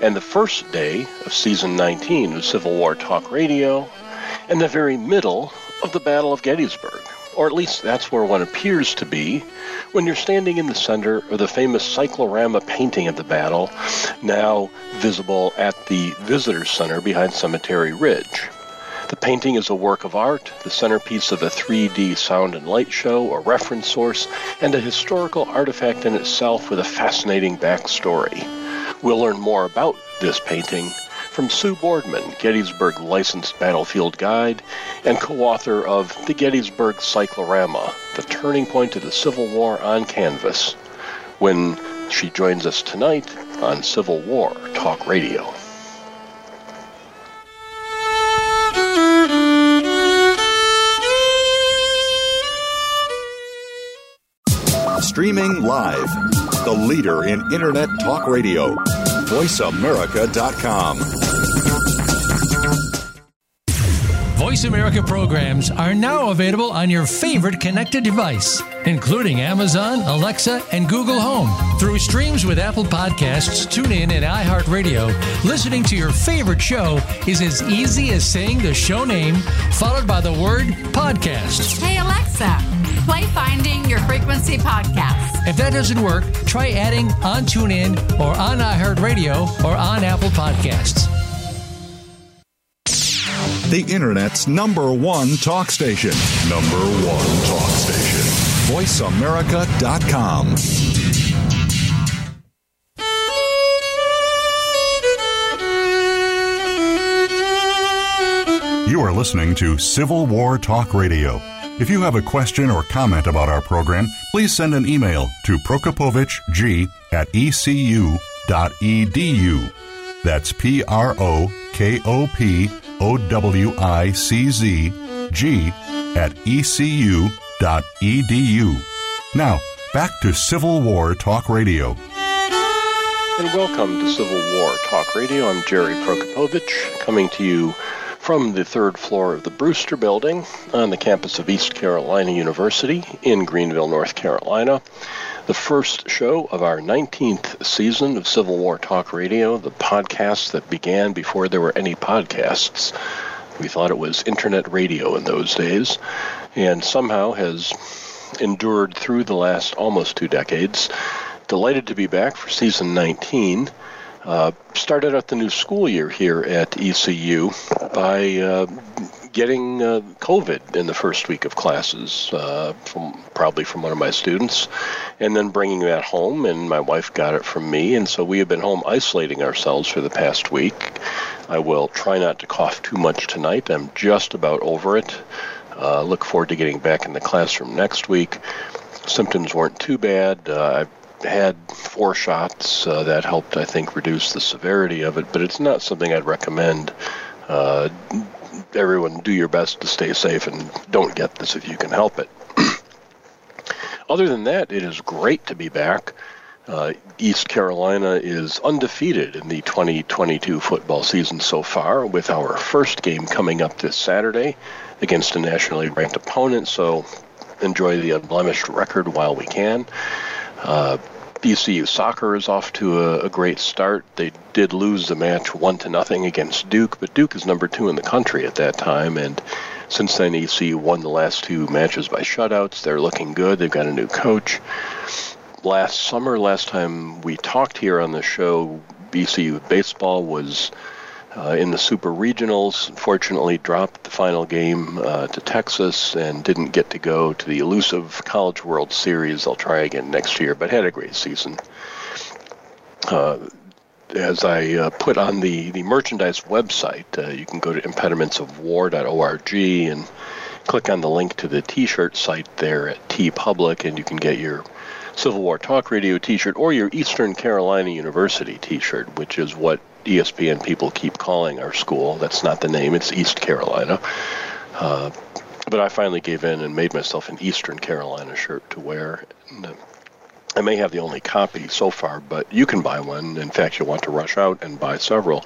and the first day of season 19 of Civil War Talk Radio and the very middle of the Battle of Gettysburg. Or at least that's where one appears to be when you're standing in the center of the famous cyclorama painting of the battle, now visible at the Visitor Center behind Cemetery Ridge. The painting is a work of art, the centerpiece of a 3D sound and light show, a reference source, and a historical artifact in itself with a fascinating backstory. We'll learn more about this painting from Sue Boardman, Gettysburg Licensed Battlefield Guide, and co author of The Gettysburg Cyclorama The Turning Point of the Civil War on Canvas, when she joins us tonight on Civil War Talk Radio. Streaming live, the leader in Internet talk radio, voiceamerica.com. Voice America programs are now available on your favorite connected device, including Amazon, Alexa, and Google Home. Through streams with Apple Podcasts, TuneIn, and iHeartRadio, listening to your favorite show is as easy as saying the show name followed by the word podcast. Hey, Alexa, play Finding Your Frequency podcast. If that doesn't work, try adding on TuneIn or on iHeartRadio or on Apple Podcasts. The Internet's number one talk station. Number one talk station. VoiceAmerica.com. You are listening to Civil War Talk Radio. If you have a question or comment about our program, please send an email to prokopowiczg at ecu.edu. That's P R O K O P O W I C Z G at ecu.edu. Now, back to Civil War Talk Radio. And welcome to Civil War Talk Radio. I'm Jerry Prokopowicz, coming to you from the third floor of the Brewster Building on the campus of East Carolina University in Greenville, North Carolina. The first show of our 19th season of Civil War Talk Radio, the podcast that began before there were any podcasts. We thought it was internet radio in those days, and somehow has endured through the last almost two decades. Delighted to be back for season 19. Uh, started out the new school year here at ECU by uh, getting uh, COVID in the first week of classes, uh, from probably from one of my students, and then bringing that home. And my wife got it from me, and so we have been home isolating ourselves for the past week. I will try not to cough too much tonight. I'm just about over it. Uh, look forward to getting back in the classroom next week. Symptoms weren't too bad. Uh, I had four shots uh, that helped, I think, reduce the severity of it, but it's not something I'd recommend. Uh, everyone, do your best to stay safe and don't get this if you can help it. Other than that, it is great to be back. Uh, East Carolina is undefeated in the 2022 football season so far, with our first game coming up this Saturday against a nationally ranked opponent. So enjoy the unblemished record while we can. Uh, ECU soccer is off to a, a, great start. They did lose the match one to nothing against Duke, but Duke is number two in the country at that time, and since then ECU won the last two matches by shutouts. They're looking good. They've got a new coach. Last summer, last time we talked here on the show, ECU baseball was uh, in the Super Regionals. Unfortunately, dropped the final game uh, to Texas and didn't get to go to the elusive College World Series. I'll try again next year, but had a great season. Uh, as I uh, put on the, the merchandise website, uh, you can go to impedimentsofwar.org and click on the link to the T-shirt site there at TeePublic, and you can get your Civil War Talk Radio T-shirt or your Eastern Carolina University T-shirt, which is what ESPN people keep calling our school. That's not the name; it's East Carolina. Uh, but I finally gave in and made myself an Eastern Carolina shirt to wear. And, uh, I may have the only copy so far, but you can buy one. In fact, you'll want to rush out and buy several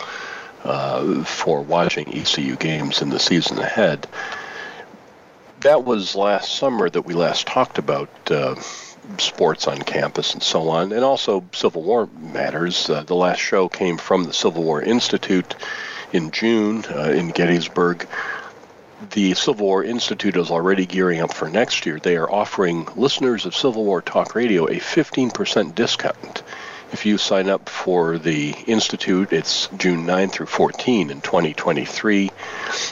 uh, for watching ECU games in the season ahead. That was last summer that we last talked about uh, sports on campus and so on, and also Civil War matters. Uh, the last show came from the Civil War Institute in June uh, in Gettysburg the Civil War Institute is already gearing up for next year. They are offering listeners of Civil War Talk Radio a 15% discount. If you sign up for the Institute, it's June 9 through 14 in 2023.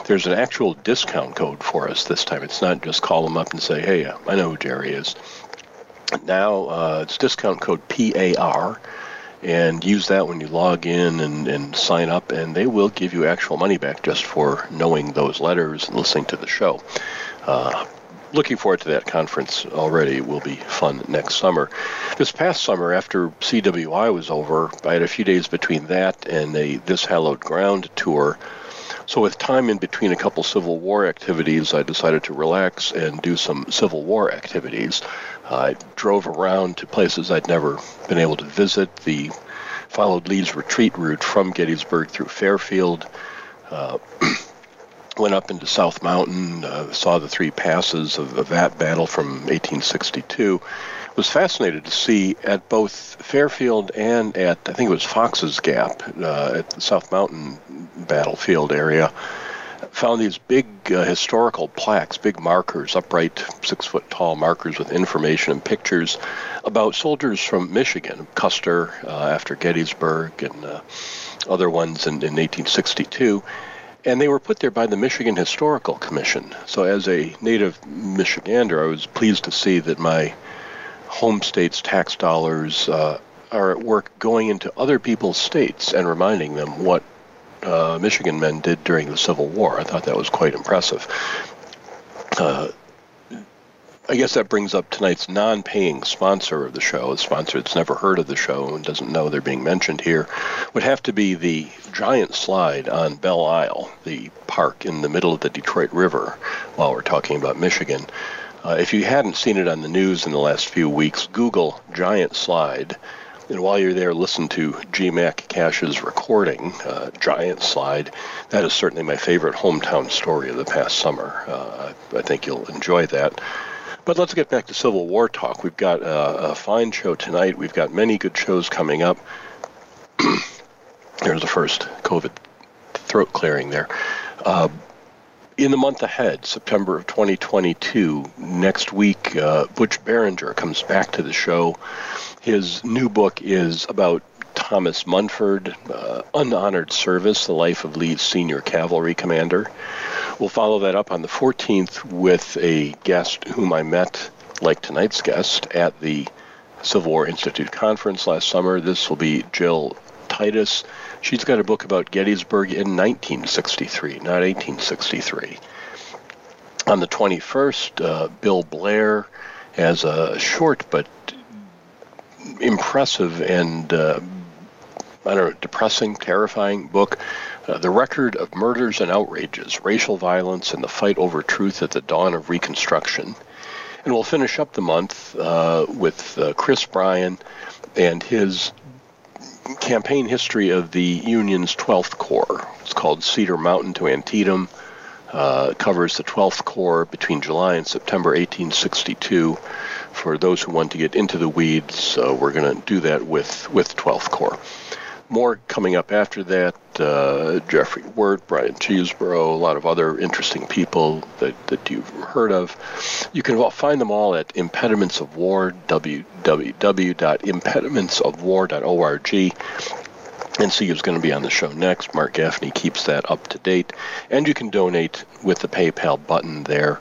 There's an actual discount code for us this time. It's not just call them up and say, hey, I know who Jerry is. Now uh, it's discount code PAR and use that when you log in and, and sign up, and they will give you actual money back just for knowing those letters and listening to the show. Uh, looking forward to that conference already. It will be fun next summer. This past summer, after CWI was over, I had a few days between that and a This Hallowed Ground tour. So, with time in between a couple Civil War activities, I decided to relax and do some Civil War activities. I drove around to places I'd never been able to visit. The followed Lee's retreat route from Gettysburg through Fairfield. Uh, went up into South Mountain, uh, saw the three passes of, of, that battle from 1862. Was fascinated to see at both Fairfield and at I think it was Fox's Gap uh, at the South Mountain battlefield area found these big uh, historical plaques, big markers, upright, six foot tall markers with information and pictures about soldiers from Michigan, Custer uh, after Gettysburg, and uh, other ones in, in 1862. And they were put there by the Michigan Historical Commission. So, as a native Michigander, I was pleased to see that my home state's tax dollars uh, are at work going into other people's states and reminding them what uh, Michigan men did during the Civil War. I thought that was quite impressive. Uh, I guess that brings up tonight's non-paying sponsor of the show, a sponsor that's never heard of the show and doesn't know they're being mentioned here, would have to be the giant slide on Belle Isle, the park in the middle of the Detroit River, while we're talking about Michigan. Uh, if you hadn't seen it on the news in the last few weeks, Google giant slide and while you're there, listen to G. Mac Cash's recording, uh, Giant Slide. That is certainly my favorite hometown story of the past summer. Uh, I think you'll enjoy that. But let's get back to Civil War talk. We've got a, a fine show tonight. We've got many good shows coming up. There's the first COVID throat clearing there. Uh, in the month ahead, September of 2022, next week, uh, Butch Barringer comes back to the show his new book is about Thomas Munford, uh, Unhonored Service, the life of Lee's senior cavalry commander. We'll follow that up on the 14th with a guest whom I met, like tonight's guest, at the Civil War Institute conference last summer. This will be Jill Titus. She's got a book about Gettysburg in 1963, not 1863. On the 21st, uh, Bill Blair has a short but impressive and uh, I don't know, depressing, terrifying book. Uh, the record of murders and outrages, racial violence, and the fight over truth at the dawn of Reconstruction. And we'll finish up the month uh, with uh, Chris Bryan and his campaign history of the Union's 12th Corps. It's called Cedar Mountain to Antietam. Uh, covers the 12th Corps between July and September 1862 for those who want to get into the weeds, uh, we're going to do that with, with 12th Corps. More coming up after that. Uh, Jeffry Wert, Brian Cheeseborough, a lot of other interesting people that, that you've heard of. You can find them all at Impediments of War, www.impedimentsofwar.org. And see who's going to be on the show next. Mark Gaffney keeps that up to date. And you can donate with the PayPal button there.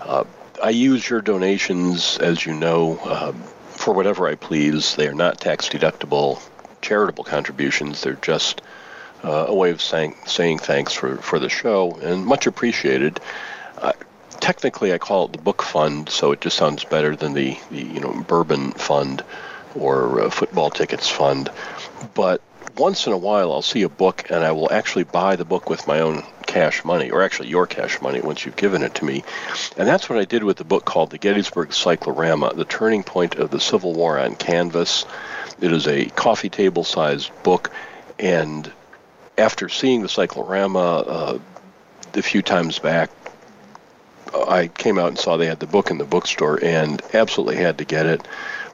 Uh, I use your donations, as you know, uh, for whatever I please. They are not tax deductible charitable contributions. They're just uh, a way of saying saying thanks for, for the show and much appreciated. Uh, technically, I call it the book fund, so it just sounds better than the, the you know bourbon fund or uh, football tickets fund. But once in a while, I'll see a book and I will actually buy the book with my own cash money, or actually your cash money once you've given it to me. And that's what I did with the book called The Gettysburg Cyclorama, The Turning Point of the Civil War on Canvas. It is a coffee table sized book, and after seeing the cyclorama uh, a few times back, I came out and saw they had the book in the bookstore and absolutely had to get it.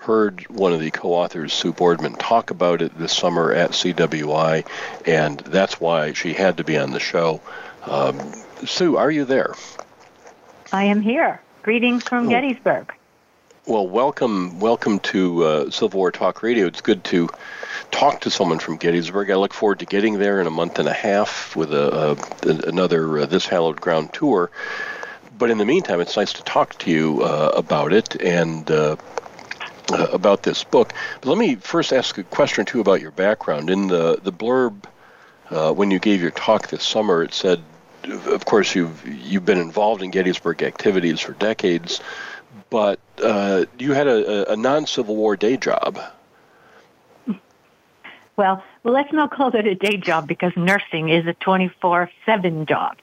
Heard one of the co authors, Sue Boardman, talk about it this summer at CWI, and that's why she had to be on the show. Um, Sue, are you there? I am here. Greetings from oh. Gettysburg. Well, welcome, welcome to uh, Civil War Talk Radio. It's good to talk to someone from Gettysburg. I look forward to getting there in a month and a half with a, a another uh, This Hallowed Ground tour. But in the meantime, it's nice to talk to you uh, about it and uh, about this book. But let me first ask a question or two about your background. In the the blurb uh, when you gave your talk this summer, it said, of course, you've you've been involved in Gettysburg activities for decades but uh, you had a, a non-Civil War day job. Well, well, let's not call that a day job because nursing is a 24/7 job.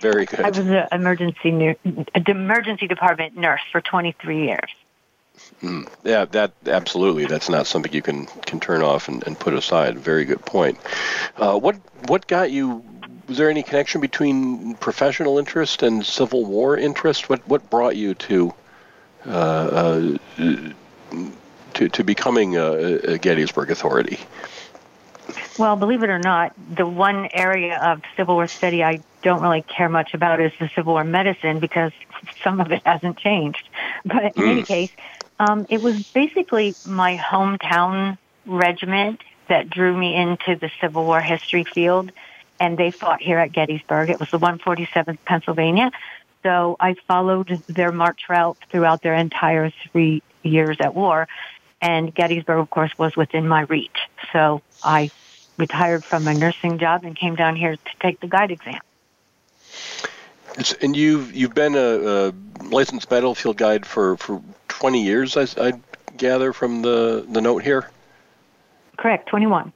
Very good. I was an emergency emergency department nurse for 23 years. Mm, yeah, that absolutely. That's not something you can can turn off and, and put aside. Very good point. Uh, what what got you? Was there any connection between professional interest and Civil War interest? What what brought you to uh, to, to becoming a, a Gettysburg Authority? Well, believe it or not, the one area of Civil War study I don't really care much about is the Civil War medicine because some of it hasn't changed. But in mm. any case, um, it was basically my hometown regiment that drew me into the Civil War history field, and they fought here at Gettysburg. It was the 147th Pennsylvania. So I followed their march route throughout their entire three years at war. And Gettysburg, of course, was within my reach. So I retired from my nursing job and came down here to take the guide exam. And you've you've been a, a licensed battlefield guide for, for 20 years, I, I gather from the, the note here. Correct, 21.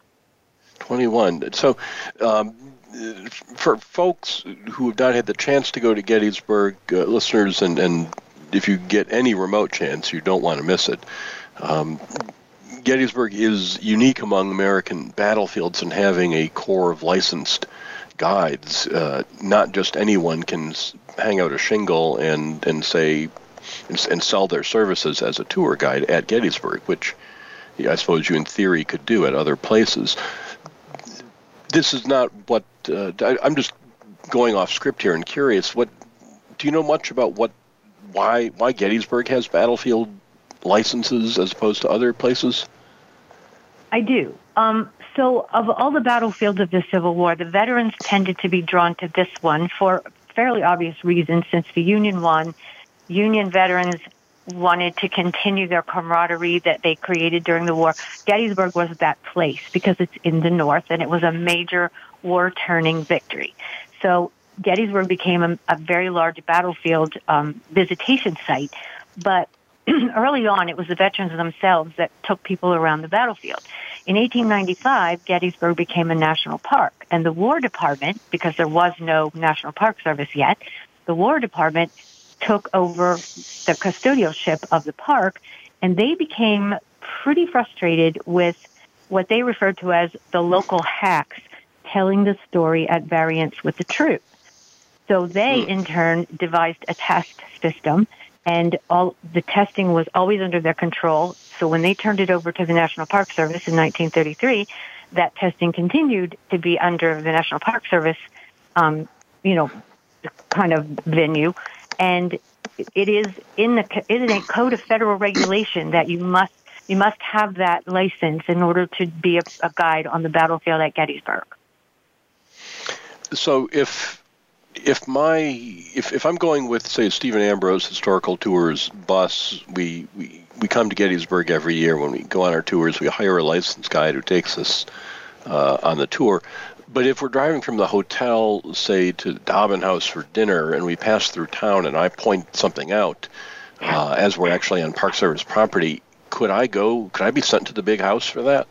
21. So, um, for folks who have not had the chance to go to Gettysburg, uh, listeners, and, and if you get any remote chance, you don't want to miss it. Um, Gettysburg is unique among American battlefields in having a corps of licensed guides. Uh, not just anyone can hang out a shingle and and say and, and, sell their services as a tour guide at Gettysburg, which I suppose you in theory could do at other places this is not what uh, I, I'm just going off script here and curious. What do you know much about what why why Gettysburg has battlefield licenses as opposed to other places? I do. Um, so, of all the battlefields of the Civil War, the veterans tended to be drawn to this one for fairly obvious reasons. Since the Union won, Union veterans wanted to continue their camaraderie that they created during the war. Gettysburg was that place because it's in the north and it was a major war turning victory. So Gettysburg became a, a very large battlefield um, visitation site, but early on it was the veterans themselves that took people around the battlefield. In 1895, Gettysburg became a national park, and the War Department, because there was no National Park Service yet, the War Department took over the custodialship of the park, and they became pretty frustrated with what they referred to as the local hacks telling the story at variance with the truth. So they, hmm. in turn, devised a test system, and all the testing was always under their control. So when they turned it over to the National Park Service in 1933, that testing continued to be under the National Park Service, um, you know, kind of venue and it is in the in a code of federal regulation that you must you must have that license in order to be a, a guide on the battlefield at Gettysburg. So if if my if, if I'm going with say Stephen Ambrose historical tours bus, we, we we come to Gettysburg every year when we go on our tours. We hire a licensed guide who takes us uh, on the tour. But if we're driving from the hotel, say, to Dobbin House for dinner, and we pass through town, and I point something out uh, as we're actually on Park Service property, could I go? Could I be sent to the big house for that?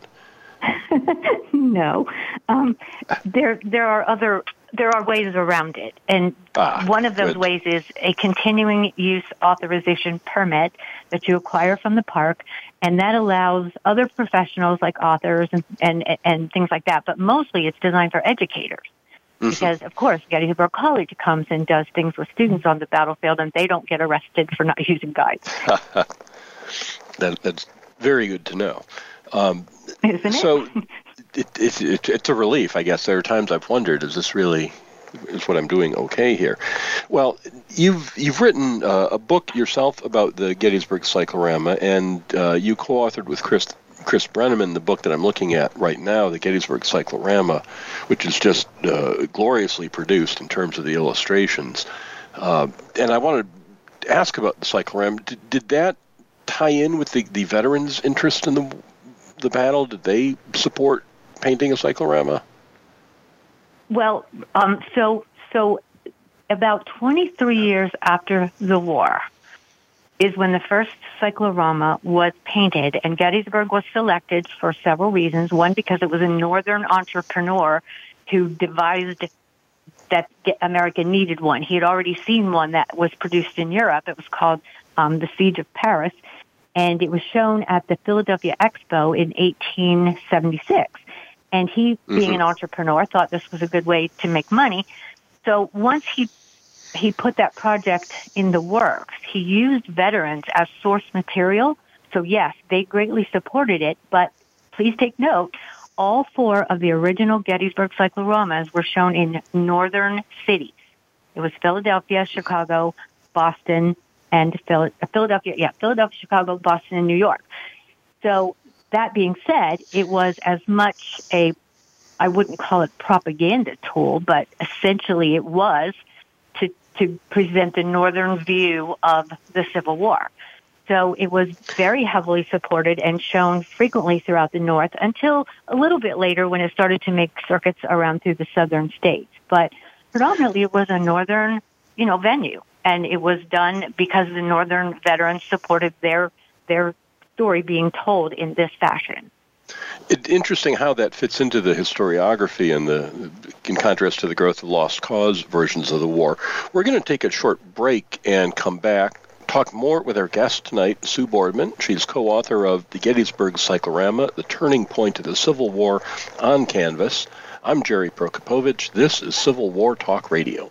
no, um, there there are other there are ways around it, and Ah, one of those good. ways is a continuing use authorization permit that you acquire from the park, and that allows other professionals like authors and and and things like that. But mostly, it's designed for educators. Mm-hmm. Because of course Gettysburg College comes and does things with students on the battlefield, and they don't get arrested for not using guides, That, that's very good to know. Um, isn't so it, it, it, it's a relief, I guess. There are times I've wondered, is this really is what I'm doing okay here? Well, you've you've written uh, a book yourself about the Gettysburg Cyclorama, and uh, you co-authored with Chris Chris Brenneman the book that I'm looking at right now, the Gettysburg Cyclorama, which is just uh, gloriously produced in terms of the illustrations. Uh, and I wanted to ask about the cyclorama. Did, did that tie in with the, the veterans' interest in the the battle? Did they support painting a cyclorama? Well, um, so so about 23 years after the war is when the first cyclorama was painted, and Gettysburg was selected for several reasons. One, because it was a northern entrepreneur who devised that America needed one. He had already seen one that was produced in Europe. It was called um, the Siege of Paris, and it was shown at the Philadelphia Expo in 1876. And he, being an mm-hmm. entrepreneur, thought this was a good way to make money. So once he he put that project in the works, he used veterans as source material. So yes, they greatly supported it, but please take note, all four of the original Gettysburg cycloramas were shown in northern cities. It was Philadelphia, Chicago, Boston, and Phil- Philadelphia, yeah, Philadelphia, Chicago, Boston, and New York. So that being said, it was as much a, I wouldn't call it propaganda tool, but essentially it was to, to present the northern view of the Civil War. So it was very heavily supported and shown frequently throughout the North until a little bit later when it started to make circuits around through the southern states. But predominantly it was a northern, you know, venue. And it was done because the northern veterans supported their, their story being told in this fashion. It, interesting how that fits into the historiography and the, in contrast to the growth of lost cause versions of the war. We're going to take a short break and come back. Talk more with our guest tonight, Sue Boardman. She's co-author of The Gettysburg Cyclorama, The Turning Point of the Civil War on Canvas. I'm Jerry Prokopowicz. This is Civil War Talk Radio.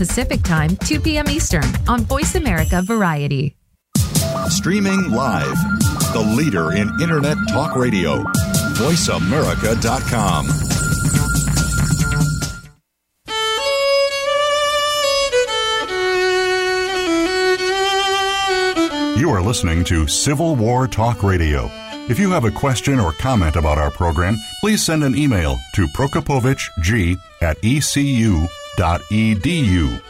Pacific Time, 2 p.m. Eastern on Voice America Variety. Streaming live. The leader in internet talk radio. VoiceAmerica.com. You are listening to Civil War Talk Radio. If you have a question or comment about our program, please send an email to prokopowiczg at ecu.edu.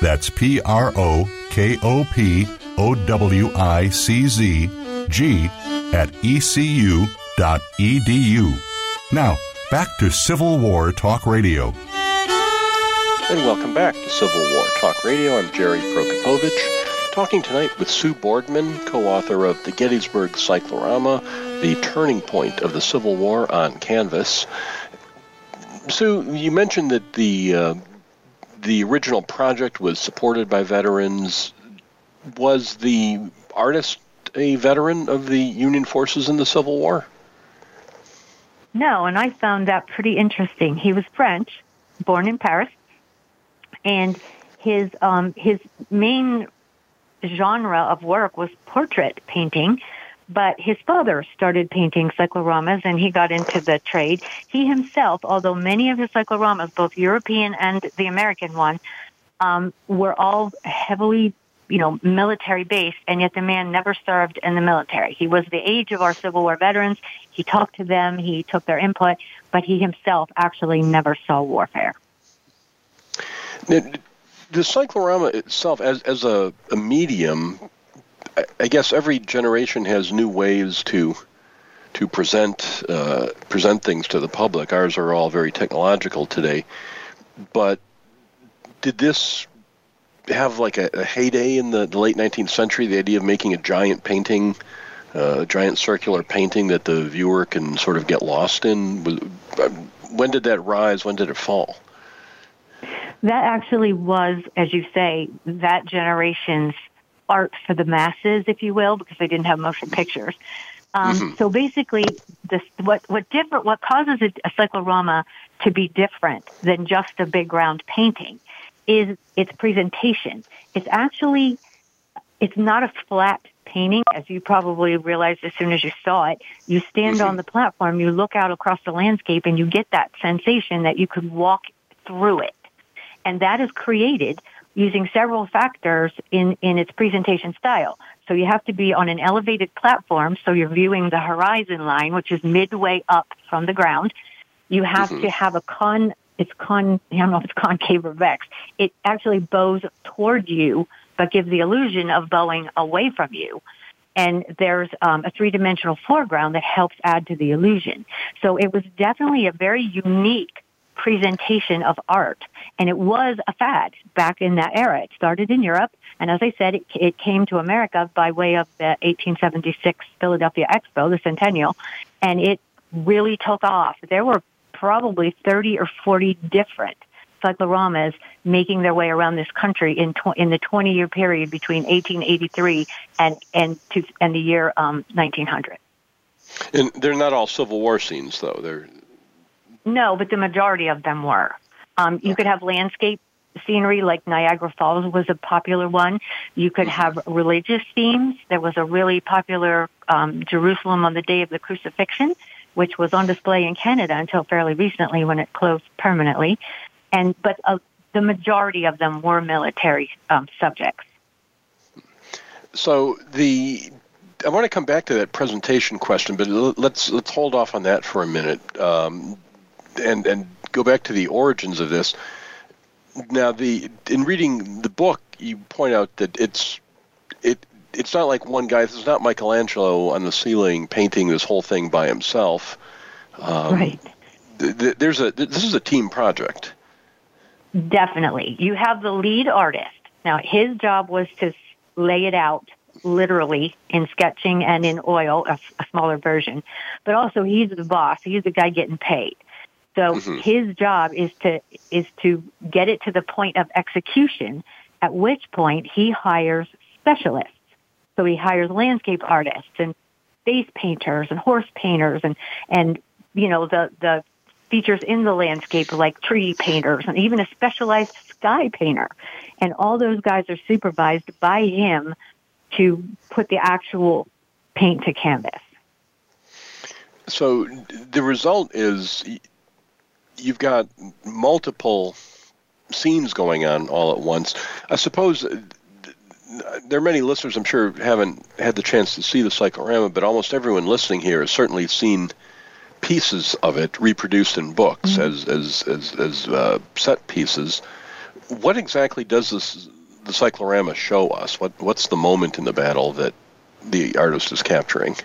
That's P R O K O P O W I C Z G at ecu.edu. Now, back to Civil War Talk Radio. And welcome back to Civil War Talk Radio. I'm Jerry Prokopowicz, talking tonight with Sue Boardman, co-author of the Gettysburg Cyclorama, The Turning Point of the Civil War on Canvas. Sue, you mentioned that the uh, the original project was supported by veterans. Was the artist a veteran of the Union forces in the Civil War? No, and I found that pretty interesting. He was French, born in Paris, and his um, his main genre of work was portrait painting. But his father started painting cycloramas and he got into the trade. He himself, although many of his cycloramas, both European and the American one, um, were all heavily you know, military based, and yet the man never served in the military. He was the age of our Civil War veterans. He talked to them, he took their input, but he himself actually never saw warfare. Now, the cyclorama itself, as as a, a medium, I, guess every generation has new ways to to present uh, present things to the public. Ours are all very technological today, but did this have like a, a heyday in the, the, late 19th century? The idea of making a giant painting, uh, a giant circular painting that the viewer can sort of get lost in. When did that rise? When did it fall? That actually was, as you say, that generation's art for the masses, if you will, because they didn't have motion pictures. Um, mm-hmm. So basically, this, what what different what causes a, a cyclorama to be different than just a big round painting is its presentation. It's actually, it's not a flat painting, as you probably realized as soon as you saw it. You stand on the platform, you look out across the landscape, and you get that sensation that you could walk through it. And that is created using several factors in, in its presentation style. So you have to be on an elevated platform, so you're viewing the horizon line, which is midway up from the ground. You have mm-hmm. to have a con it's con, I don't know if it's concave or vex. It actually bows toward you, but gives the illusion of bowing away from you. And there's um, a three-dimensional foreground that helps add to the illusion. So it was definitely a very unique presentation of art. And it was a fad back in that era. It started in Europe. And as I said, it, it came to America by way of the 1876 Philadelphia Expo, the centennial. And it really took off. There were probably 30 or 40 different cycloramas making their way around this country in tw- in the 20 year period between 1883 and and to, and the year um, 1900. And they're not all Civil War scenes, though. They're no, but the majority of them were. Um, you could have landscape scenery, like Niagara Falls was a popular one. You could have religious themes. There was a really popular um, Jerusalem on the day of the crucifixion which was on display in Canada until fairly recently when it closed permanently. And but uh, the majority of them were military um, subjects. So the I want to come back to that presentation question, but let's let's hold off on that for a minute, um, and and go back to the origins of this. Now, the in reading the book, you point out that it's it it's not like one guy. This is not Michelangelo on the ceiling painting this whole thing by himself. Um, right. Th- th- there's a th- this is a team project. Definitely, you have the lead artist. Now, his job was to lay it out literally in sketching and in oil, a, a smaller version. But also, he's the boss. He's the guy getting paid. So mm-hmm. his job is to is to get it to the point of execution. At which point he hires specialists. So he hires landscape artists and face painters and horse painters and, and, you know, the, the features in the landscape like tree painters and even a specialized sky painter. And all those guys are supervised by him to put the actual paint to canvas. So the result is you've got multiple scenes going on all at once. I suppose there are many listeners, I'm sure, haven't had the chance to see the cyclorama, but almost everyone listening here has certainly seen pieces of it reproduced in books mm-hmm. as as as, as uh, set pieces. What exactly does this the cyclorama show us? What what's the moment in the battle that the artist is capturing?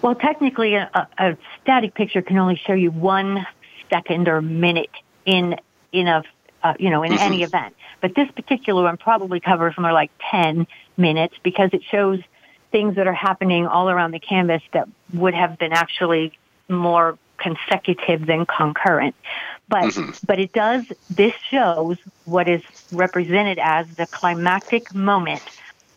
Well, technically, a, a static picture can only show you one second or minute in in a uh, you know in mm-hmm. any event. But this particular one probably covers more like ten minutes because it shows things that are happening all around the canvas that would have been actually more consecutive than concurrent. But mm-hmm. but it does this shows what is represented as the climactic moment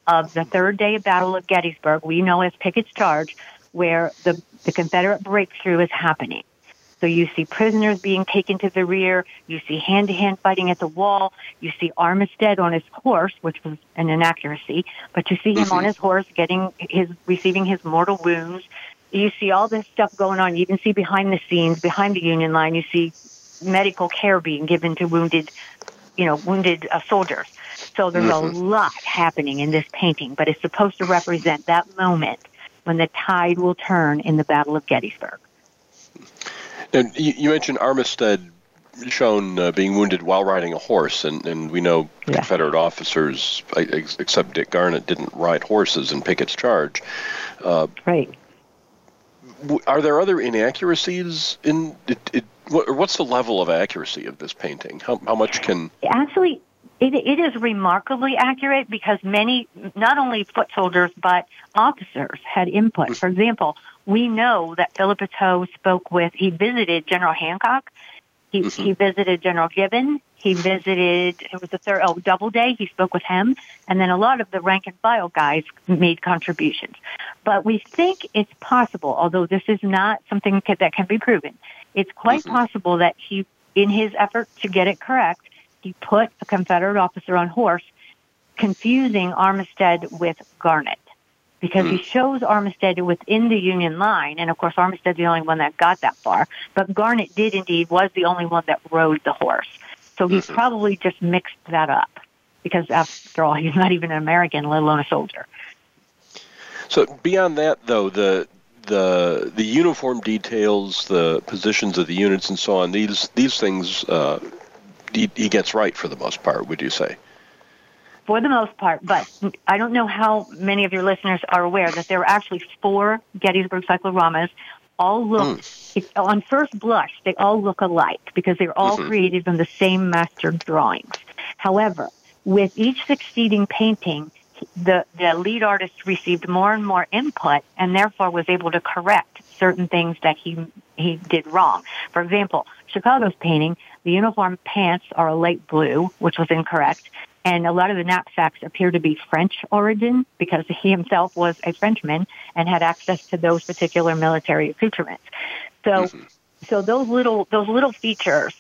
of the third day of Battle of Gettysburg, we know as Pickett's Charge, where the, the Confederate breakthrough is happening. So you see prisoners being taken to the rear. You see hand-to-hand fighting at the wall. You see Armistead on his horse, which was an inaccuracy, but you see him mm-hmm. on his horse getting his, receiving his mortal wounds. You see all this stuff going on. You can see behind the scenes, behind the Union line, you see medical care being given to wounded, you know, wounded uh, soldiers. So there's mm-hmm. a lot happening in this painting, but it's supposed to represent that moment when the tide will turn in the Battle of Gettysburg. And you mentioned Armistead shown uh, being wounded while riding a horse, and, and we know yeah. Confederate officers, except Dick Garnett, didn't ride horses in Pickett's charge. Uh, right. Are there other inaccuracies in it? it what, what's the level of accuracy of this painting? How, how much can actually? It, it is remarkably accurate because many, not only foot soldiers, but officers had input. Mm-hmm. For example, we know that Philippoteaux spoke with, he visited General Hancock. He, mm-hmm. he visited General Gibbon. He visited, it was the third, oh, Doubleday. He spoke with him. And then a lot of the rank and file guys made contributions. But we think it's possible, although this is not something that can be proven, it's quite mm-hmm. possible that he, in his effort to get it correct, he put a Confederate officer on horse, confusing Armistead with Garnett because he hmm. shows Armistead within the Union line, and of course Armistead's the only one that got that far. But Garnett did indeed was the only one that rode the horse, so he mm-hmm. probably just mixed that up because after all, he's not even an American, let alone a soldier. So beyond that, though, the the the uniform details, the positions of the units, and so on these these things uh, he, he gets right for the most part. Would you say? For the most part, but I don't know how many of your listeners are aware that there are actually four Gettysburg cycloramas. All look, mm. on first blush, they all look alike because they're all mm-hmm. created from the same master drawings. However, with each succeeding painting, the, the lead artist received more and more input and therefore was able to correct certain things that he, he did wrong. For example, Chicago's painting, the uniform pants are a light blue, which was incorrect and a lot of the knapsacks appear to be French origin because he himself was a Frenchman and had access to those particular military accoutrements. So, mm-hmm. so those little those little features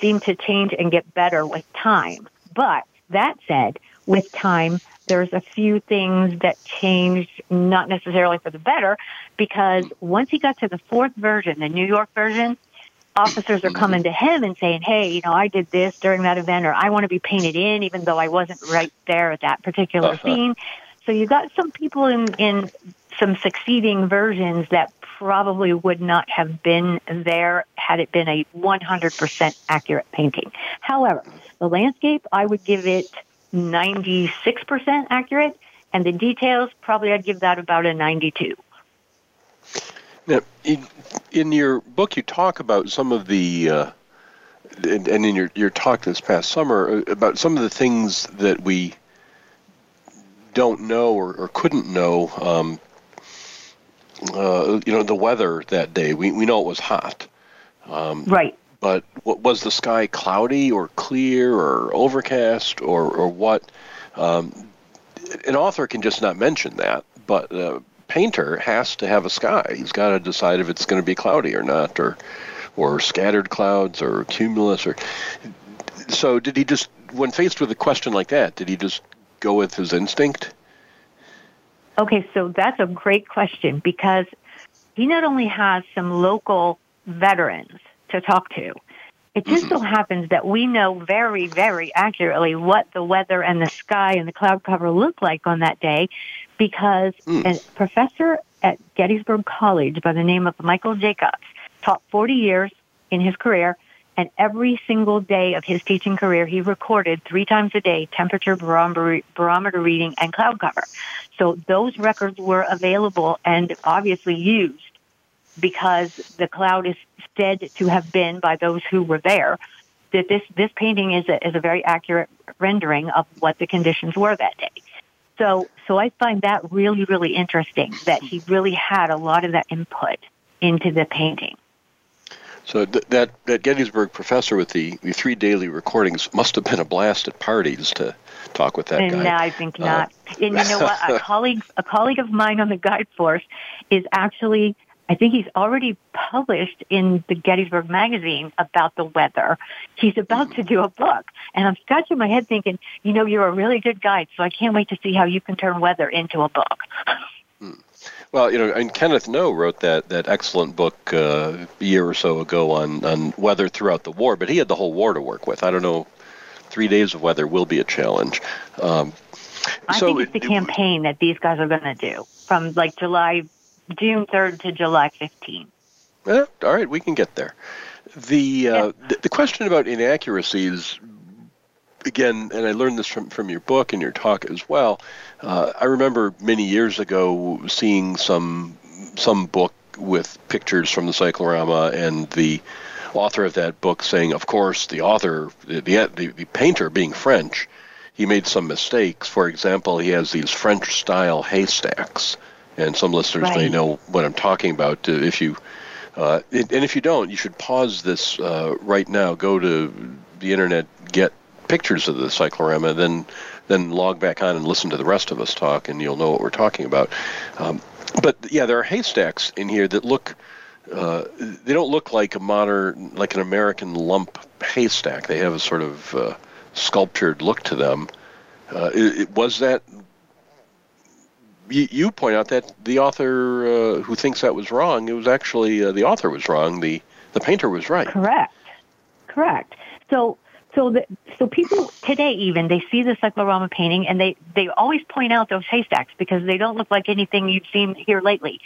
seem to change and get better with time. But that said, with time, there's a few things that changed, not necessarily for the better, because once he got to the fourth version, the New York version, officers are coming to him and saying, "Hey, you know, I did this during that event, or I want to be painted in, even though I wasn't right there at that particular uh-huh. scene." So you got some people in in some succeeding versions that probably would not have been there had it been a 100% accurate painting. However, the landscape, I would give it 96% accurate, and the details, probably I'd give that about a 92. Now, in, in your book, you talk about some of the, uh, and, and, in your, your talk this past summer, uh, about some of the things that we don't know or, or couldn't know. Um, uh, you know, the weather that day. We, we know it was hot. Um, right. But what, was the sky cloudy or clear or overcast or, or what? Um, an author can just not mention that, but uh, painter has to have a sky. He's got to decide if it's going to be cloudy or not, or or scattered clouds or cumulus. Or so, did he just, when faced with a question like that, did he just go with his instinct? Okay, so that's a great question because he not only has some local veterans to talk to, it just mm-hmm. so happens that we know very, very accurately what the weather and the sky and the cloud cover looked like on that day because mm. a professor at Gettysburg College by the name of Michael Jacobs taught 40 years in his career And every single day of his teaching career, he recorded three times a day temperature barometer, barometer reading and cloud cover. So those records were available and obviously used because the cloud is said to have been by those who were there that this, this painting is a, is a very accurate rendering of what the conditions were that day. So, so I find that really, really interesting that he really had a lot of that input into the painting. So th- that that Gettysburg professor with the, the three daily recordings must have been a blast at parties to talk with that and guy. No, I think not. Uh, and you know what? A colleague a colleague of mine on the guide force is actually I think he's already published in the Gettysburg magazine about the weather. He's about to do a book. And I'm scratching my head thinking, you know, you're a really good guide, so I can't wait to see how you can turn weather into a book. Hmm. Well, you know, and Kenneth Noe wrote that, that excellent book uh, a year or so ago on, on weather throughout the war, but he had the whole war to work with. I don't know, three days of weather will be a challenge. Um, I so think it's the it, campaign that these guys are going to do from like July, June 3rd to July 15th. Yeah, all right, we can get there. The, uh, yeah. the, the question about inaccuracies again, and I learned this from, from your book and your talk as well. Uh, I remember many years ago seeing some some book with pictures from the cyclorama and the author of that book saying, of course, the author, the, the, the painter being French, he made some mistakes. For example, he has these French style haystacks, and some listeners right. may know what I'm talking about. Uh, if you uh, and if you don't, you should pause this uh, right now. Go to the internet, get pictures of the cyclorama, then then log back on and listen to the rest of us talk, and you'll know what we're talking about. Um, but yeah, there are haystacks in here that look. Uh, they don't look like a modern, like an American lump haystack. They have a sort of uh, sculptured look to them. Uh, it, it, was that you, you, point out that the author uh, who thinks that was wrong, it was actually uh, the author was wrong. The the painter was right. Correct. Correct. So so that so people today even they see the cyclorama painting and they they always point out those haystacks because they don't look like anything you've seen here lately.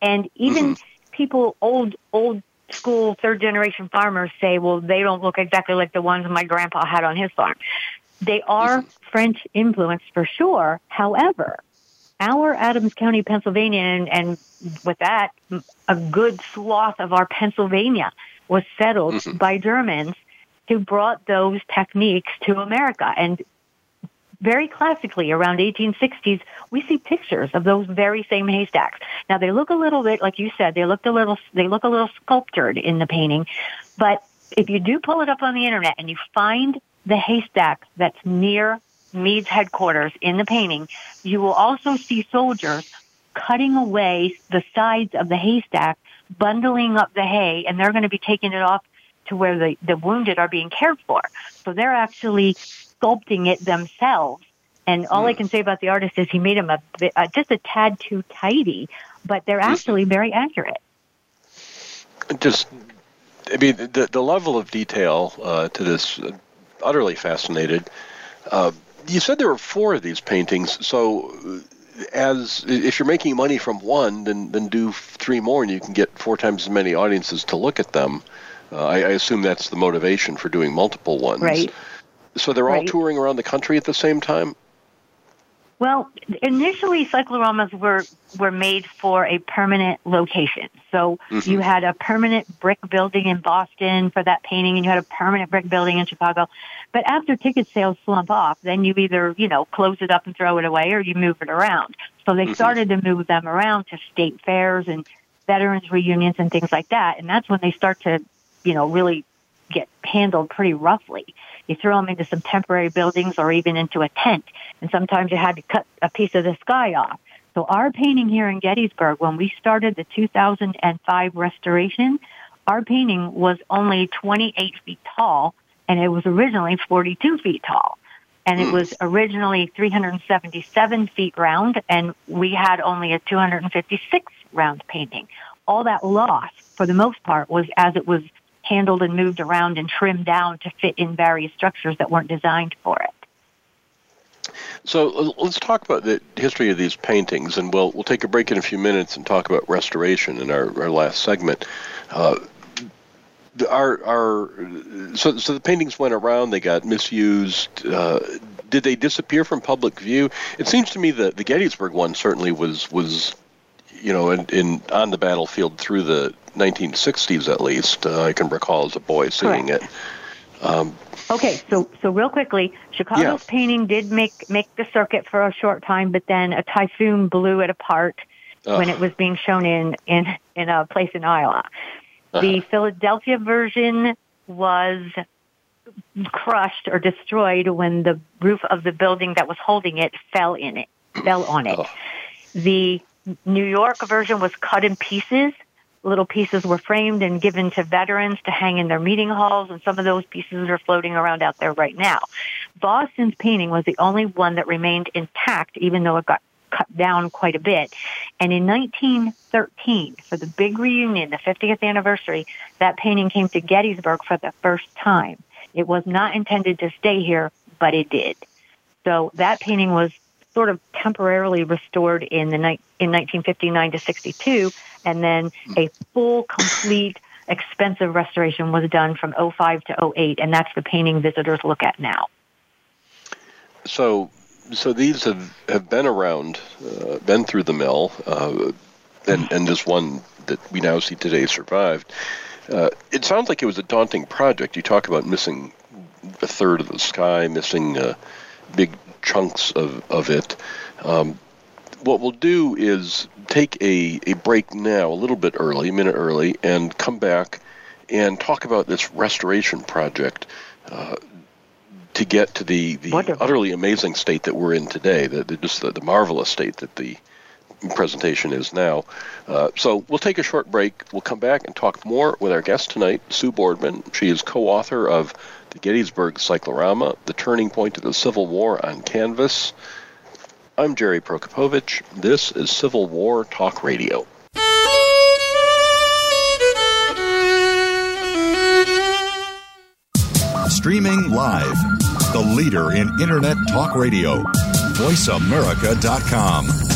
And even mm-hmm. people old old school third generation farmers say, well, they don't look exactly like the ones my grandpa had on his farm. They are mm-hmm. French influenced for sure. However, our Adams County, Pennsylvania, and, and with that, a good swath of our Pennsylvania was settled mm-hmm. by Germans who brought those techniques to America. And very classically, around 1860s, we see pictures of those very same haystacks. Now they look a little bit, like you said, they look a little, they look a little sculptured in the painting, but if you do pull it up on the internet and you find the haystack that's near Meade's headquarters in the painting, you will also see soldiers cutting away the sides of the haystack, bundling up the hay, and they're going to be taking it off to where the, the wounded are being cared for. So they're actually sculpting it themselves. And all mm. I hmm. can say about the artist is he made them a, a, just a tad too tidy, but they're hmm. actually very accurate. Just, I mean, the the level of detail uh, to this, uh, utterly fascinated. You said there were four of these paintings, so uh, as if you're making money from one, then then do three more, and you can get four times as many audiences to look at them. Uh, I, I, assume that's the motivation for doing multiple ones. Right. So they're all right. touring around the country at the same time. Well, initially cycloramas were were made for a permanent location. So mm-hmm. you had a permanent brick building in Boston for that painting, and you had a permanent brick building in Chicago. But after ticket sales slump off, then you either you know close it up and throw it away, or you move it around. So they mm-hmm. started to move them around to state fairs and veterans reunions and things like that, and that's when they start to you know, really get handled pretty roughly. You throw them into some temporary buildings or even into a tent, and sometimes you had to cut a piece of the sky off. So our painting here in Gettysburg, when we started the 2005 restoration, our painting was only 28 feet tall, and it was originally 42 feet tall. And it hmm. was originally 377 feet round, and we had only a 256 round painting. All that loss, for the most part, was as it was handled and moved around and trimmed down to fit in various structures that weren't designed for it. So uh, let's talk about the history of these paintings, and we'll we'll take a break in a few minutes and talk about restoration in our, our last segment. Uh, our our so so the paintings went around. They got misused. Uh, did they disappear from public view? It seems to me that the Gettysburg one certainly was was you know in, in on the battlefield through the 1960s at least. Uh, I can recall as a boy seeing Correct. it. Um, Okay, so so real quickly, Chicago's Yeah. painting did make make the circuit for a short time, but then a typhoon blew it apart when it was being shown in in in a place in Iowa. Uh-huh. The Philadelphia version was crushed or destroyed when the roof of the building that was holding it fell in it fell on it. Oh. The New York version was cut in pieces. Little pieces were framed and given to veterans to hang in their meeting halls, and some of those pieces are floating around out there right now. Boston's painting was the only one that remained intact, even though it got cut down quite a bit. And in 1913, for the big reunion, the 50th anniversary, that painting came to Gettysburg for the first time. It was not intended to stay here, but it did. So that painting was sort of temporarily restored in the ni- in 1959 to 62, and then a full, complete, expensive restoration was done from 05 to 08, and that's the painting visitors look at now. So, so these have, have been around, uh, been through the mill, uh, and and this one that we now see today survived. Uh, it sounds like it was a daunting project. You talk about missing a third of the sky, missing big chunks of of it. Um, what we'll do is take a, a break now, a little bit early, a minute early, and come back and talk about this restoration project. Uh, to get to the, the Wonderful. utterly amazing state that we're in today, the, the, just the, the marvelous state that the presentation is now. Uh, so we'll take a short break. We'll come back and talk more with our guest tonight, Sue Boardman. She is co-author of the Gettysburg Cyclorama, The Turning Point of the Civil War on Canvas. I'm Jerry Prokopowicz. This is Civil War Talk Radio. Streaming live. The leader in Internet talk radio. VoiceAmerica.com.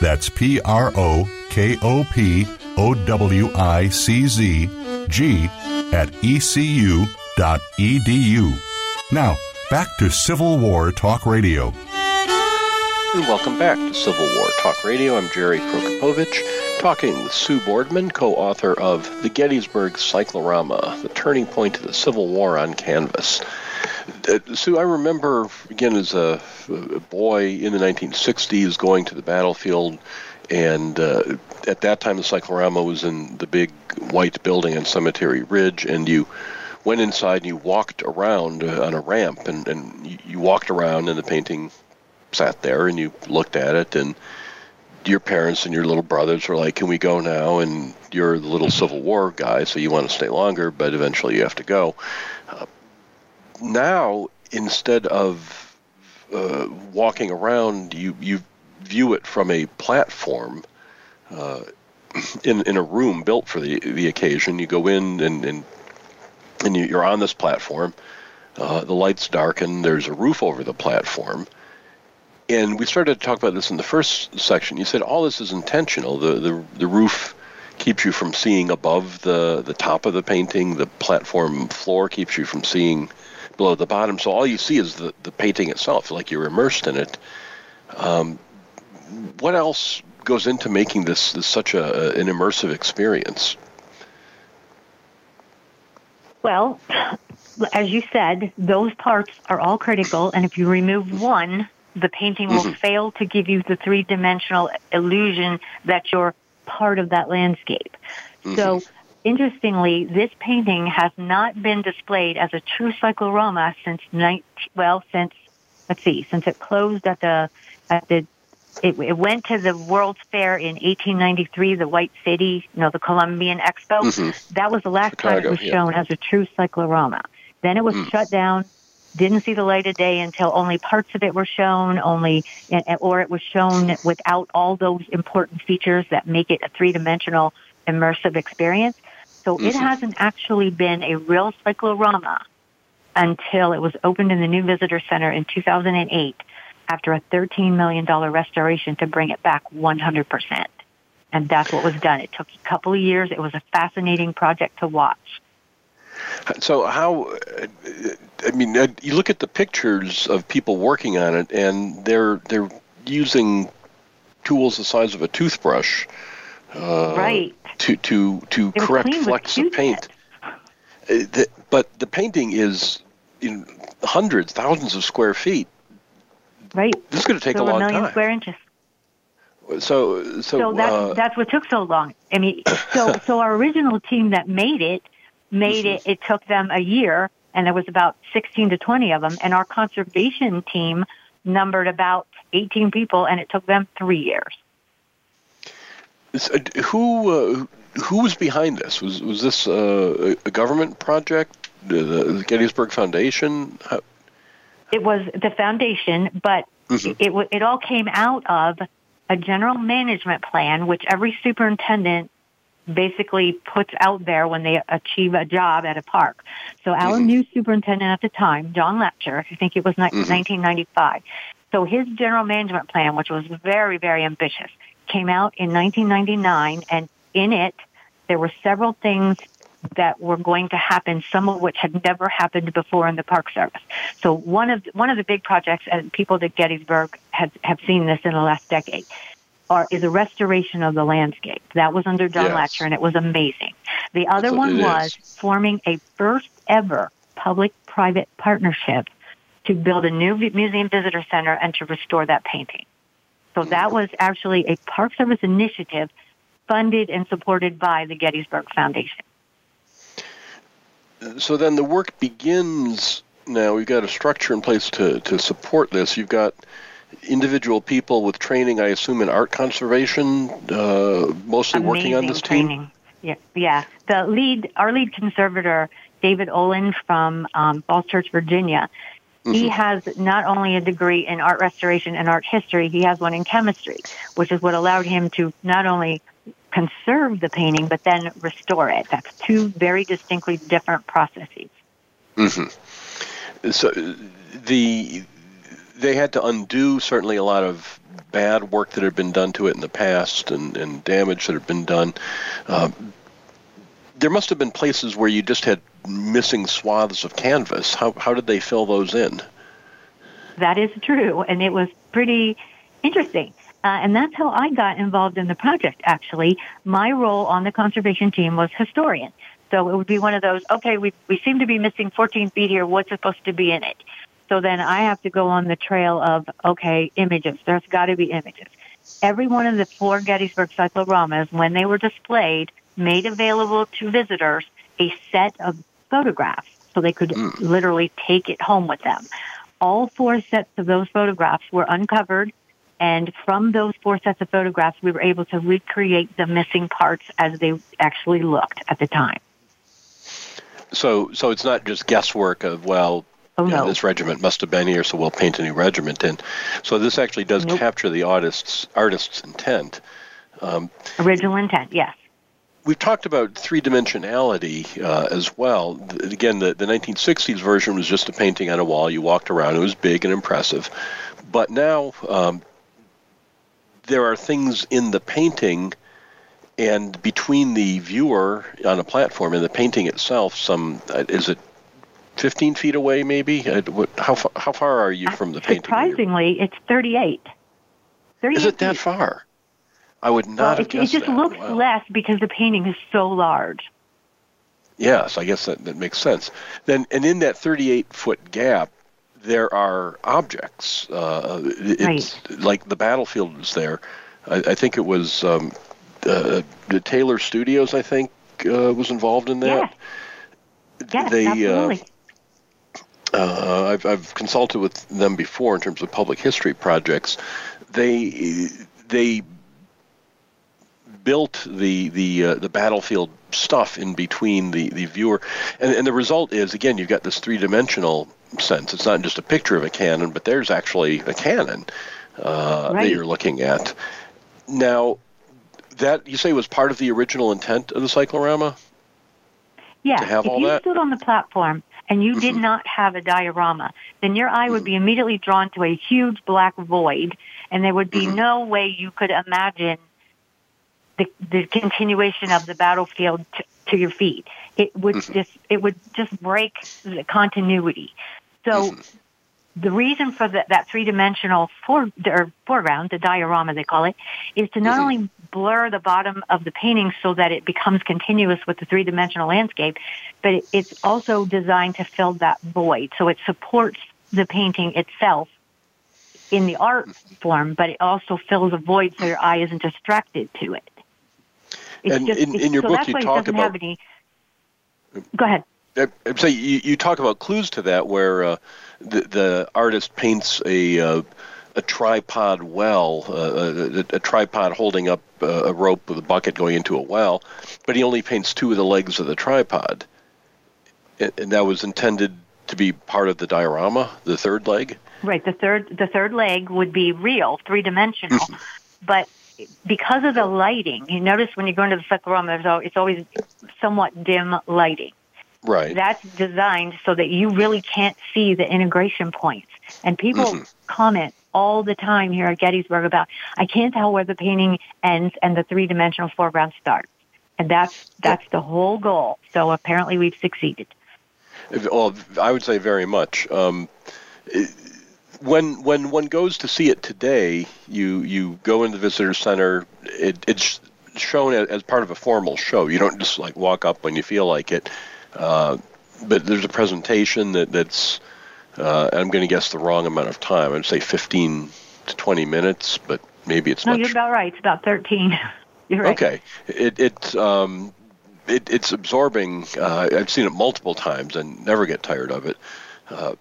That's P R O K O P O W I C Z G at ecu.edu. Now, back to Civil War Talk Radio. And welcome back to Civil War Talk Radio. I'm Jerry Prokopowicz, talking with Sue Boardman, co-author of The Gettysburg Cyclorama, The Turning Point of the Civil War on Canvas. Uh, Sue, I remember, again, as a, a boy in the 1960s going to the battlefield, and uh, at that time the cyclorama was in the big white building on Cemetery Ridge, and you went inside and you walked around uh, on a ramp, and, and you, you walked around, and the painting sat there and you looked at it and your parents and your little brothers were like, "Can we go now?" And you're the little Civil War guy, so you want to stay longer, but eventually you have to go. Now, instead of uh, walking around, you you view it from a platform. Uh, in in a room built for the the occasion. You go in and and and you, you're on this platform. Uh, the lights darken. There's a roof over the platform. And we started to talk about this in the first section. You said all this is intentional. The the, the roof keeps you from seeing above the, the top of the painting. The platform floor keeps you from seeing below the bottom. So all you see is the, the painting itself, like you're immersed in it. Um, what else goes into making this, this such a, an immersive experience? Well, as you said, those parts are all critical, and if you remove one, the painting will mm-hmm. fail to give you the three dimensional illusion that you're part of that landscape. Mm-hmm. So, interestingly, this painting has not been displayed as a true cyclorama since 19, well, since let's see, since it closed at the at the it, it, went to the World's Fair in 1893, the White City, you know, the Columbian Expo. Mm-hmm. That was the last Chicago, time it was yeah. shown as a true cyclorama. Then it was mm. shut down, didn't see the light of day until only parts of it were shown, only, or it was shown without all those important features that make it a three-dimensional immersive experience. So mm-hmm. it hasn't actually been a real cyclorama until it was opened in the new visitor center in 2008 after a $13 million restoration to bring it back 100%. And that's what was done. It took a couple of years. It was a fascinating project to watch. So, how, I mean, uh, you look at the pictures of people working on it, and they're, they're using tools the size of a toothbrush. Uh, right. To, to, to correct flecks of paint. Uh, the, but the painting is in hundreds, thousands of square feet. Right. This is going to take so a long a million time. square inches. So, so, so that's uh, that's what took so long. I mean, so so our original team that made it made it. It took them a year, and there was about sixteen to twenty of them. And our conservation team numbered about eighteen people, and it took them three years. So, who uh, who was behind this? Was was this uh, a government project? The Gettysburg Foundation? How, it was the foundation, but mm-hmm. it it all came out of a general management plan, which every superintendent basically puts out there when they achieve a job at a park. So our mm-hmm. new superintendent at the time, John Latschar, I think it was mm-hmm. 1995. So his general management plan, which was very, very ambitious, came out in 1999, and in it there were several things that were going to happen, some of which had never happened before in the Park Service. So one of one of the big projects, and people at Gettysburg have have seen this in the last decade, are is a restoration of the landscape. That was under John yes. Latschar, and it was amazing. The other one was is. forming a first ever public-private partnership to build a new museum visitor center and to restore that painting. So that was actually a Park Service initiative funded and supported by the Gettysburg Foundation so then the work begins now. We've got a structure in place to, to support this. You've got individual people with training, I assume, in art conservation, uh, mostly Amazing working on this training. team. Yeah, yeah. The lead, our lead conservator, David Olin from um, Falls Church, Virginia. Mm-hmm. He has not only a degree in art restoration and art history, he has one in chemistry, which is what allowed him to not only conserve the painting, but then restore it. That's two very distinctly different processes. Mm-hmm. So the they had to undo certainly a lot of bad work that had been done to it in the past and, and damage that had been done. Uh, there must have been places where you just had missing swaths of canvas. How how did they fill those in? That is true, and it was pretty interesting. Uh, and that's how I got involved in the project, actually. My role on the conservation team was historian. So it would be one of those, okay, we, we seem to be missing 14 feet here. What's supposed to be in it? So then I have to go on the trail of, okay, images. There's got to be images. Every one of the four Gettysburg cycloramas, when they were displayed, made available to visitors a set of photographs so they could mm. literally take it home with them. All four sets of those photographs were uncovered and from those four sets of photographs, we were able to recreate the missing parts as they actually looked at the time. So, so it's not just guesswork of well, oh, know, this regiment must have been here, so we'll paint a new regiment in. So this actually does nope. capture the artist's artist's intent. Um, Original intent, yes. We've talked about three dimensionality uh, as well. Again, the, the 1960s version was just a painting on a wall. You walked around, it was big and impressive. But now um, there are things in the painting and between the viewer on a platform and the painting itself, some uh, is it 15 feet away, maybe? Uh, how, how far are you from the painting? Surprisingly, it's 38. 38 is it that far? I would not well, have it, guessed it just that. looks Wow. less because the painting is so large. Yes, I guess that, that makes sense. Then, and in that 38 foot gap, there are objects. Uh, it's like the battlefield is there. I, I think it was um, uh, the Taylor Studios. I think uh, was involved in that. Yes, they, absolutely. Uh, I've, I've consulted with them before in terms of public history projects. They they built the the uh, the battlefield stuff in between the the viewer, and, and the result is again you've got this three dimensional sense. It's not just a picture of a cannon, but there's actually a cannon uh, that you're looking at. Now, that you say was part of the original intent of the cyclorama. Yeah, to have if all you that? stood on the platform and you Mm-hmm. did not have a diorama, then your eye would be immediately drawn to a huge black void, and there would be Mm-hmm. no way you could imagine the, the continuation of the battlefield t- to your feet. It would Mm-hmm. just it would just break the continuity. So Mm-hmm. the reason for the, that three dimensional fore, or foreground, the diorama they call it, is to not only blur the bottom of the painting so that it becomes continuous with the three dimensional landscape, but it, it's also designed to fill that void. So it supports the painting itself in the art form, but it also fills a void so your eye isn't distracted to it. It's And just, in- in your so book you talk about- any. Go ahead. I- I'd say you, you talk about clues to that, where uh, the, the artist paints a uh, a tripod well, uh, a, a tripod holding up uh, a rope with a bucket going into a well, but he only paints two of the legs of the tripod, and, and that was intended to be part of the diorama, the third leg. Right. The third the third leg would be real, three dimensional, but because of the lighting, you notice when you go into the cyclorama, there's it's always somewhat dim lighting. Right. That's designed so that you really can't see the integration points. And people comment all the time here at Gettysburg about, I can't tell where the painting ends and the three dimensional foreground starts. And that's that's the whole goal. So apparently we've succeeded. Well, I would say very much. Um, it- when when one goes to see it today, you you go into the visitor center. It, it's shown as, part of a formal show. You don't just like walk up when you feel like it. Uh, but there's a presentation that that's. Uh, I'm going to guess the wrong amount of time. I'd say 15 to 20 minutes, but maybe it's not. no, much you're about right. It's about 13. you're right. Okay, it it um, it it's absorbing. Uh, I've seen it multiple times and never get tired of it. Uh,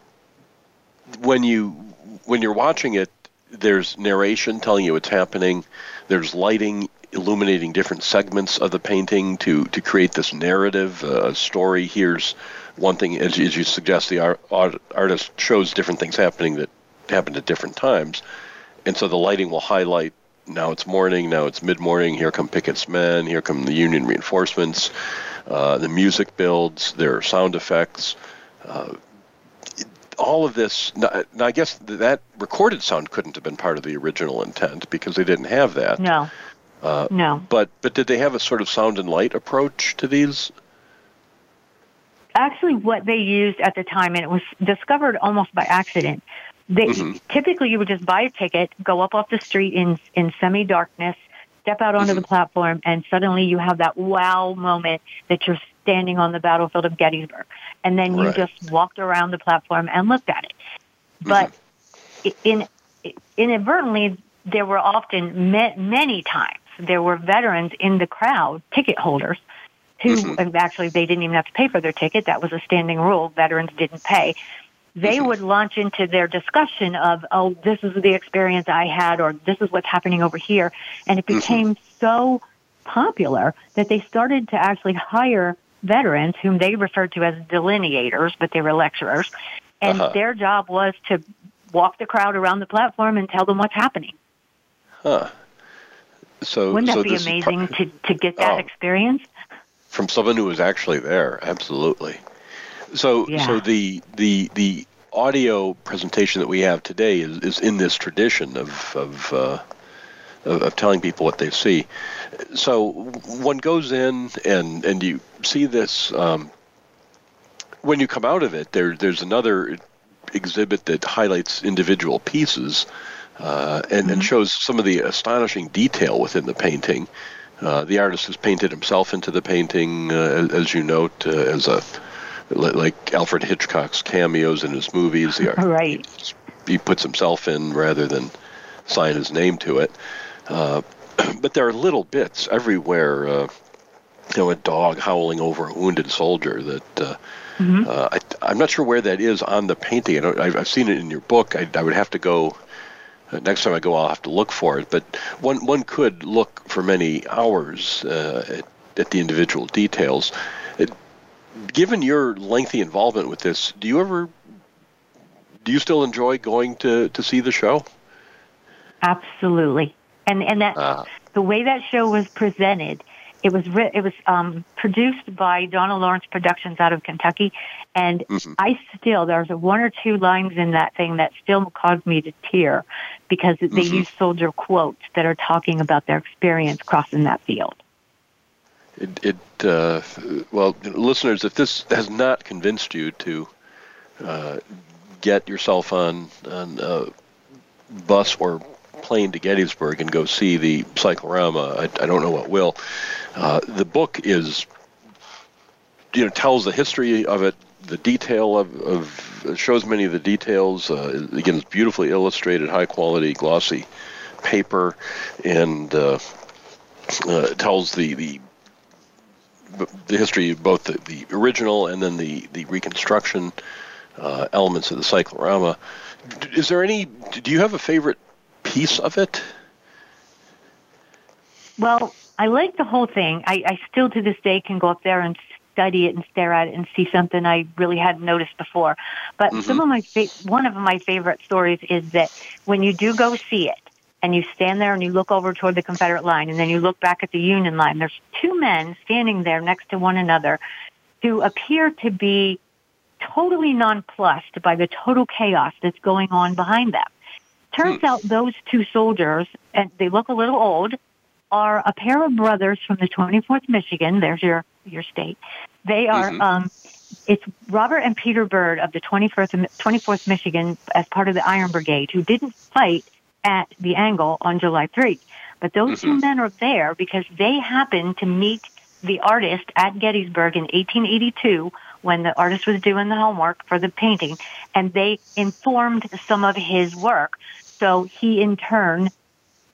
when you when you're watching it, there's narration telling you what's happening. There's lighting illuminating different segments of the painting to to create this narrative, uh, story. Here's one thing, as, as you suggest, the art, art, artist shows different things happening that happened at different times, and so the lighting will highlight. Now it's morning. Now it's mid-morning. Here come Pickett's men. Here come the Union reinforcements. Uh, the music builds. There are sound effects. Uh, all of this. Now, now, I guess that recorded sound couldn't have been part of the original intent because they didn't have that. No. Uh, no. But but did they have a sort of sound and light approach to these? Actually, what they used at the time, and it was discovered almost by accident. They Mm-hmm. typically you would just buy a ticket, go up off the street in in semi darkness, step out onto Mm-hmm. the platform, and suddenly you have that wow moment that you're standing on the battlefield of Gettysburg, and then you Right. just walked around the platform and looked at it. But Mm-hmm. in inadvertently, there were often ma- many times there were veterans in the crowd, ticket holders, who Mm-hmm. actually they didn't even have to pay for their ticket. That was a standing rule. Veterans didn't pay. They Mm-hmm. would launch into their discussion of, oh, this is the experience I had, or this is what's happening over here. And it Mm-hmm. became so popular that they started to actually hire veterans whom they referred to as delineators, but they were lecturers. And Uh-huh. their job was to walk the crowd around the platform and tell them what's happening. Huh. So wouldn't that so be amazing to to get that Oh. experience? from someone who was actually there. Absolutely. So Yeah. so the the the audio presentation that we have today is, is in this tradition of of, uh, of of telling people what they see. So one goes in and and you see this. Um, when you come out of it, there there's another exhibit that highlights individual pieces uh, and, and shows some of the astonishing detail within the painting. Uh, the artist has painted himself into the painting, uh, as, you note, uh, as a like Alfred Hitchcock's cameos in his movies. The art, Right. he puts himself in rather than sign his name to it. Uh, but there are little bits everywhere. Uh, you know, a dog howling over a wounded soldier. That uh, uh, I, I'm not sure where that is on the painting. I I've seen it in your book. I, I would have to go. Uh, next time I go, I'll have to look for it. But one one could look for many hours uh, at, at the individual details. It, given your lengthy involvement with this, do you ever do you still enjoy going to, to see the show? Absolutely. And and that Uh, the way that show was presented, it was ri- it was um, produced by Donald Lawrence Productions out of Kentucky, and Mhm. I still there's one or two lines in that thing that still caused me to tear because they Mhm. use soldier quotes that are talking about their experience crossing that field. It, it uh, well, listeners, if this has not convinced you to uh, get yourself on on a bus or plane to Gettysburg and go see the cyclorama, I, I don't know what will. Uh, the book is, you know, tells the history of it, the detail of, of shows many of the details. Uh, again, it's beautifully illustrated, high quality, glossy paper, and uh, uh, tells the the the history of both the, the original and then the, the reconstruction uh, elements of the cyclorama. Is there any? Do you have a favorite piece of it? Well, I like the whole thing. I, I still to this day can go up there and study it and stare at it and see something I really hadn't noticed before. But Mhm. some of my fa- one of my favorite stories is that when you do go see it and you stand there and you look over toward the Confederate line and then you look back at the Union line, there's two men standing there next to one another who appear to be totally nonplussed by the total chaos that's going on behind them. Turns out those two soldiers, and they look a little old, are a pair of brothers from the 24th Michigan. There's your your state. They are. Mhm. Um, it's Robert and Peter Byrd of the 21st 24th Michigan as part of the Iron Brigade, who didn't fight at the Angle on July 3. But those two Mhm. men are there because they happened to meet the artist at Gettysburg in 1882 when the artist was doing the homework for the painting, and they informed some of his work. So he, in turn,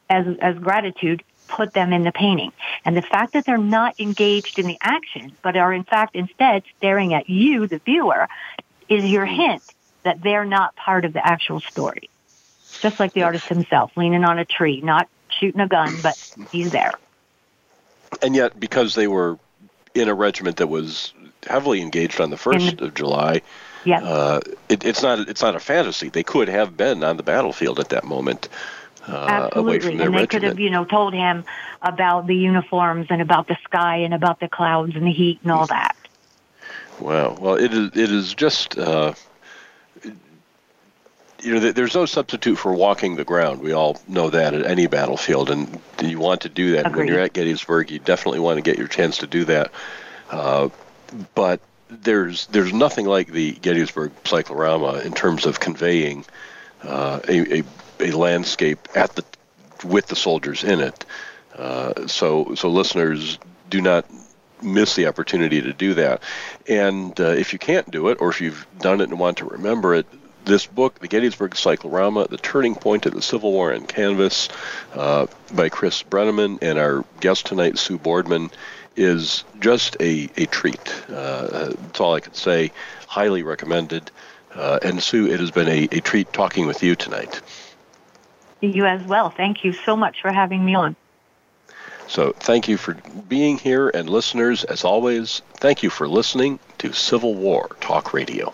as as gratitude, put them in the painting. And the fact that they're not engaged in the action, but are in fact instead staring at you, the viewer, is your hmm. hint that they're not part of the actual story. Just like the artist himself, leaning on a tree, not shooting a gun, but he's there. And yet, because they were in a regiment that was heavily engaged on the first of July, Yeah. uh, it, it's not it's not a fantasy. They could have been on the battlefield at that moment, uh, away Absolutely. from their And they could have, you know, told him about the uniforms and about the sky and about the clouds and the heat and all that. Wow. Well, it is. It is just. Uh, you know, there's no substitute for walking the ground. We all know that at any battlefield, and you want to do that. When you're at Gettysburg, you definitely want to get your chance to do that. Uh, but there's there's nothing like the Gettysburg cyclorama in terms of conveying uh, a, a a landscape at the with the soldiers in it. Uh, so so listeners do not miss the opportunity to do that. And uh, if you can't do it, or if you've done it and want to remember it, this book, The Gettysburg Cyclorama, The Turning Point of the Civil War on Canvas, uh, by Chris Brenneman and our guest tonight, Sue Boardman, is just a, a treat. Uh, that's all I can say. Highly recommended. Uh, and Sue, it has been a, a treat talking with you tonight. You as well. Thank you so much for having me on. So thank you for being here, and listeners, as always, thank you for listening to Civil War Talk Radio.